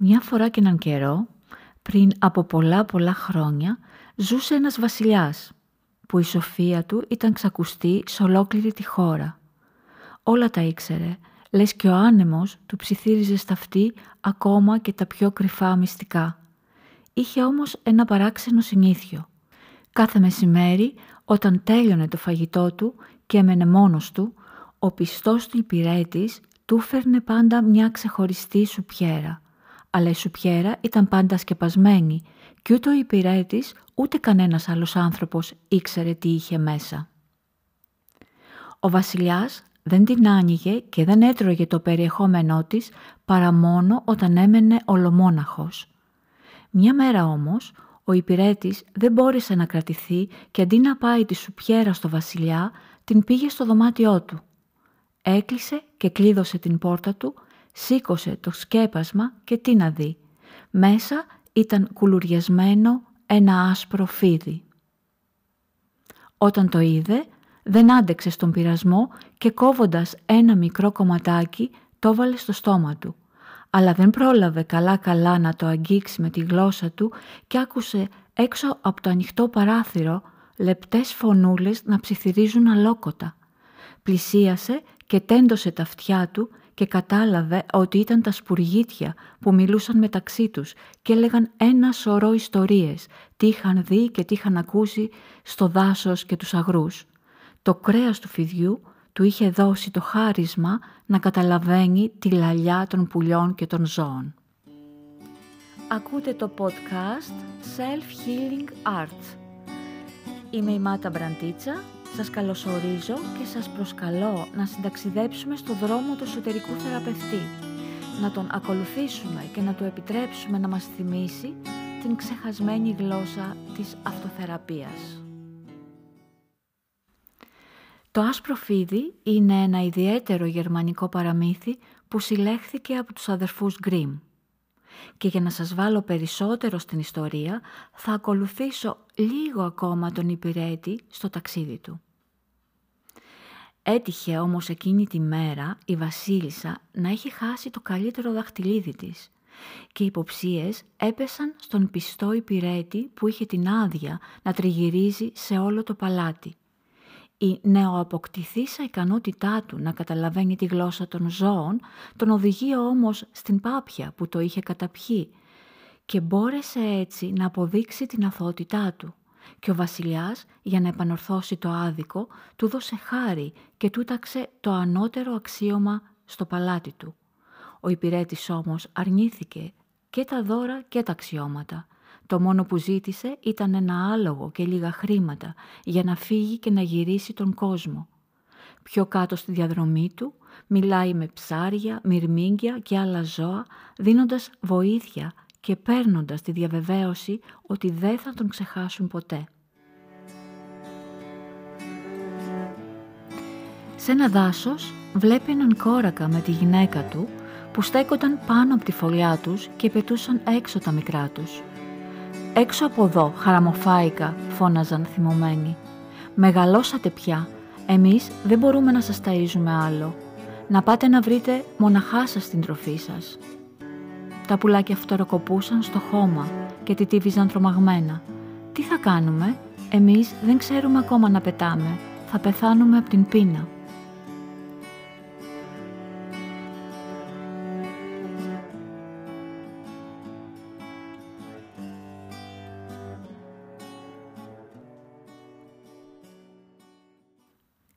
Μια φορά και έναν καιρό, πριν από πολλά πολλά χρόνια, ζούσε ένας βασιλιάς, που η σοφία του ήταν ξακουστή σε ολόκληρη τη χώρα. Όλα τα ήξερε, λες και ο άνεμος του ψιθύριζε στα αυτή ακόμα και τα πιο κρυφά μυστικά. Είχε όμως ένα παράξενο συνήθιο. Κάθε μεσημέρι, όταν τέλειωνε το φαγητό του και έμενε μόνος του, ο πιστός του υπηρέτης του φέρνε πάντα μια ξεχωριστή σουπιέρα. Αλλά η σουπιέρα ήταν πάντα σκεπασμένη και ούτε ο υπηρέτης ούτε κανένας άλλος άνθρωπος ήξερε τι είχε μέσα. Ο βασιλιάς δεν την άνοιγε και δεν έτρωγε το περιεχόμενό της παρά μόνο όταν έμενε ολομόναχος. Μια μέρα όμως ο υπηρέτης δεν μπόρεσε να κρατηθεί και αντί να πάει τη σουπιέρα στο βασιλιά την πήγε στο δωμάτιό του. Έκλεισε και κλείδωσε την πόρτα του, σήκωσε το σκέπασμα και τι να δει. Μέσα ήταν κουλουριασμένο ένα άσπρο φίδι. Όταν το είδε, δεν άντεξε στον πειρασμό και κόβοντας ένα μικρό κομματάκι το βάλε στο στόμα του. Αλλά δεν πρόλαβε καλά-καλά να το αγγίξει με τη γλώσσα του και άκουσε έξω από το ανοιχτό παράθυρο λεπτές φωνούλες να ψιθυρίζουν αλόκοτα. Πλησίασε και τέντωσε τα αυτιά του και κατάλαβε ότι ήταν τα σπουργίτια που μιλούσαν μεταξύ τους και έλεγαν ένα σωρό ιστορίες, τι είχαν δει και τι είχαν ακούσει στο δάσος και τους αγρούς. Το κρέας του φιδιού του είχε δώσει το χάρισμα να καταλαβαίνει τη λαλιά των πουλιών και των ζώων. Ακούτε το podcast Self-Healing Art. Είμαι η Μάτα Μπραντίτσα σας καλωσορίζω και σας προσκαλώ να συνταξιδέψουμε στο δρόμο του εσωτερικού θεραπευτή, να τον ακολουθήσουμε και να του επιτρέψουμε να μας θυμίσει την ξεχασμένη γλώσσα της αυτοθεραπείας. Το άσπρο φίδι είναι ένα ιδιαίτερο γερμανικό παραμύθι που συλλέχθηκε από τους αδερφούς Γκριμ. Και για να σας βάλω περισσότερο στην ιστορία θα ακολουθήσω λίγο ακόμα τον υπηρέτη στο ταξίδι του. Έτυχε όμως εκείνη τη μέρα η βασίλισσα να έχει χάσει το καλύτερο δαχτυλίδι της και οι υποψίες έπεσαν στον πιστό υπηρέτη που είχε την άδεια να τριγυρίζει σε όλο το παλάτι. Η νεοαποκτηθήσα ικανότητά του να καταλαβαίνει τη γλώσσα των ζώων τον οδηγεί όμως στην πάπια που το είχε καταπιεί και μπόρεσε έτσι να αποδείξει την αθωότητά του και ο βασιλιάς για να επανορθώσει το άδικο του δώσε χάρη και τούταξε το ανώτερο αξίωμα στο παλάτι του. Ο υπηρέτης όμως αρνήθηκε και τα δώρα και τα αξιώματα. Το μόνο που ζήτησε ήταν ένα άλογο και λίγα χρήματα για να φύγει και να γυρίσει τον κόσμο. Πιο κάτω στη διαδρομή του μιλάει με ψάρια, μυρμήγκια και άλλα ζώα δίνοντας βοήθεια και παίρνοντας τη διαβεβαίωση ότι δεν θα τον ξεχάσουν ποτέ. Σε ένα δάσος βλέπει έναν κόρακα με τη γυναίκα του που στέκονταν πάνω από τη φωλιά τους και πετούσαν έξω τα μικρά τους. «Έξω από εδώ, χαραμοφάικα», φώναζαν θυμωμένοι. «Μεγαλώσατε πια, εμείς δεν μπορούμε να σας ταΐζουμε άλλο. Να πάτε να βρείτε μοναχά σας την τροφή σας». Τα πουλάκια φτεροκοπούσαν στο χώμα και τύβιζαν τρομαγμένα. Τι θα κάνουμε, εμείς δεν ξέρουμε ακόμα να πετάμε. Θα πεθάνουμε από την πείνα.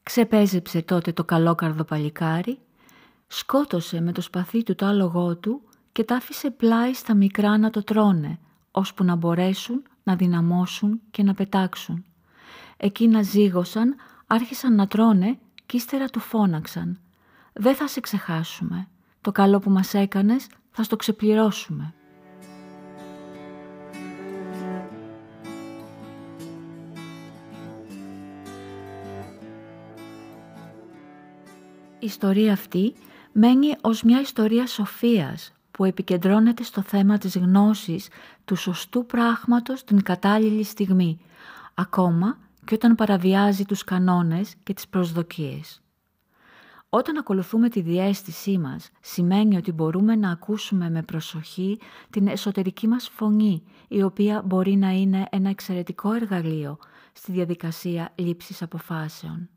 Ξεπέζεψε τότε το καλόκαρδο παλικάρι, σκότωσε με το σπαθί του το άλογό του και τα άφησε πλάι στα μικρά να το τρώνε, ώσπου να μπορέσουν να δυναμώσουν και να πετάξουν. Εκείνα ζήγωσαν, άρχισαν να τρώνε και ύστερα του φώναξαν. «Δεν θα σε ξεχάσουμε. Το καλό που μας έκανες θα στο ξεπληρώσουμε». Η ιστορία αυτή μένει ως μια ιστορία σοφίας που επικεντρώνεται στο θέμα της γνώσης του σωστού πράγματος την κατάλληλη στιγμή, ακόμα και όταν παραβιάζει τους κανόνες και τις προσδοκίες. Όταν ακολουθούμε τη διέστησή μας, σημαίνει ότι μπορούμε να ακούσουμε με προσοχή την εσωτερική μας φωνή, η οποία μπορεί να είναι ένα εξαιρετικό εργαλείο στη διαδικασία λήψης αποφάσεων.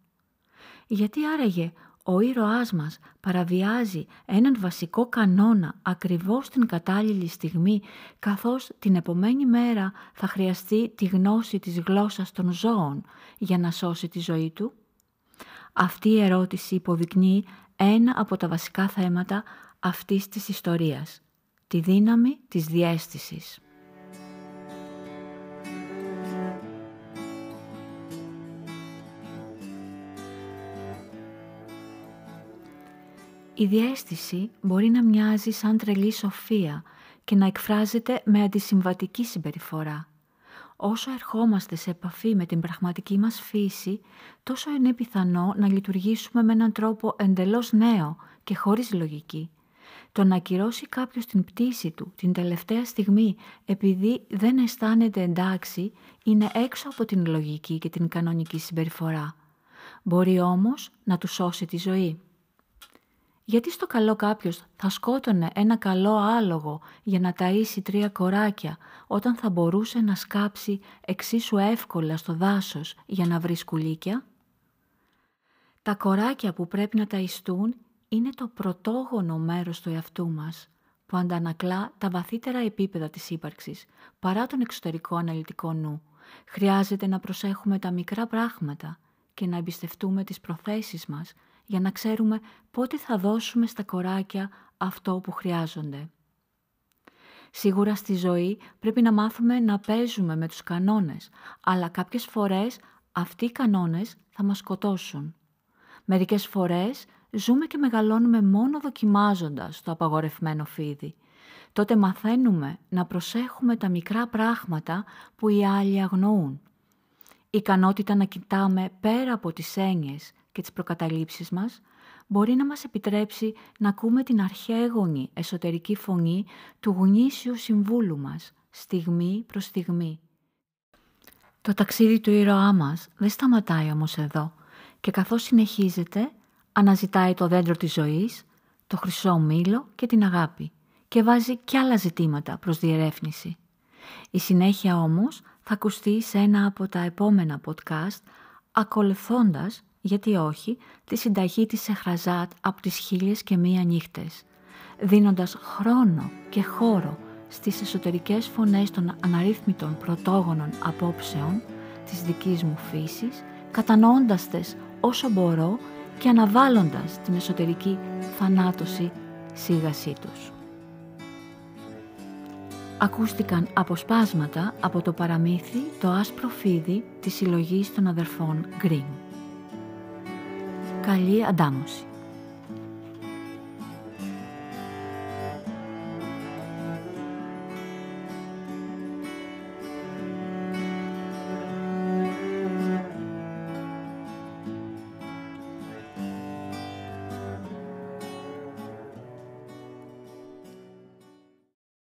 Γιατί άραγε ο ήρωάς μας παραβιάζει έναν βασικό κανόνα ακριβώς την κατάλληλη στιγμή, καθώς την επομένη μέρα θα χρειαστεί τη γνώση της γλώσσας των ζώων για να σώσει τη ζωή του. Αυτή η ερώτηση υποδεικνύει ένα από τα βασικά θέματα αυτής της ιστορίας, τη δύναμη της διέστησης. Η διέστηση μπορεί να μοιάζει σαν τρελή σοφία και να εκφράζεται με αντισυμβατική συμπεριφορά. Όσο ερχόμαστε σε επαφή με την πραγματική μας φύση, τόσο είναι πιθανό να λειτουργήσουμε με έναν τρόπο εντελώς νέο και χωρίς λογική. Το να ακυρώσει κάποιος την πτήση του την τελευταία στιγμή επειδή δεν αισθάνεται εντάξει είναι έξω από την λογική και την κανονική συμπεριφορά. Μπορεί όμως να του σώσει τη ζωή. Γιατί στο καλό κάποιος θα σκότωνε ένα καλό άλογο για να ταΐσει τρία κοράκια όταν θα μπορούσε να σκάψει εξίσου εύκολα στο δάσος για να βρει σκουλίκια; Τα κοράκια που πρέπει να ταΐστούν είναι το πρωτόγονο μέρος του εαυτού μας που αντανακλά τα βαθύτερα επίπεδα της ύπαρξης παρά τον εξωτερικό αναλυτικό νου. Χρειάζεται να προσέχουμε τα μικρά πράγματα και να εμπιστευτούμε τις προθέσεις μας για να ξέρουμε πότε θα δώσουμε στα κοράκια αυτό που χρειάζονται. Σίγουρα στη ζωή πρέπει να μάθουμε να παίζουμε με τους κανόνες, αλλά κάποιες φορές αυτοί οι κανόνες θα μας σκοτώσουν. Μερικές φορές ζούμε και μεγαλώνουμε μόνο δοκιμάζοντας το απαγορευμένο φίδι. Τότε μαθαίνουμε να προσέχουμε τα μικρά πράγματα που οι άλλοι αγνοούν. Η ικανότητα να κοιτάμε πέρα από τις έννοιες και τις προκαταλήψεις μας, μπορεί να μας επιτρέψει να ακούμε την αρχαίγονη εσωτερική φωνή του γνήσιου συμβούλου μας, στιγμή προς στιγμή. Το ταξίδι του ήρωά μας δεν σταματάει όμως εδώ και καθώς συνεχίζεται αναζητάει το δέντρο της ζωής, το χρυσό μήλο και την αγάπη και βάζει κι άλλα ζητήματα προς διερεύνηση. Η συνέχεια όμως θα ακουστεί σε ένα από τα επόμενα podcast ακολουθώντας γιατί όχι, τη συνταγή της Σεχραζάτ από τις χίλιες και μία νύχτες, δίνοντας χρόνο και χώρο στις εσωτερικές φωνές των αναρρύθμιτων πρωτόγονων απόψεων της δικής μου φύσης, κατανοώντας τες όσο μπορώ και αναβάλλοντας την εσωτερική θανάτωση σίγασή τους. Ακούστηκαν αποσπάσματα από το παραμύθι «Το άσπρο φίδι» της συλλογής των αδερφών Γκριμ. Καλή αντάμωση.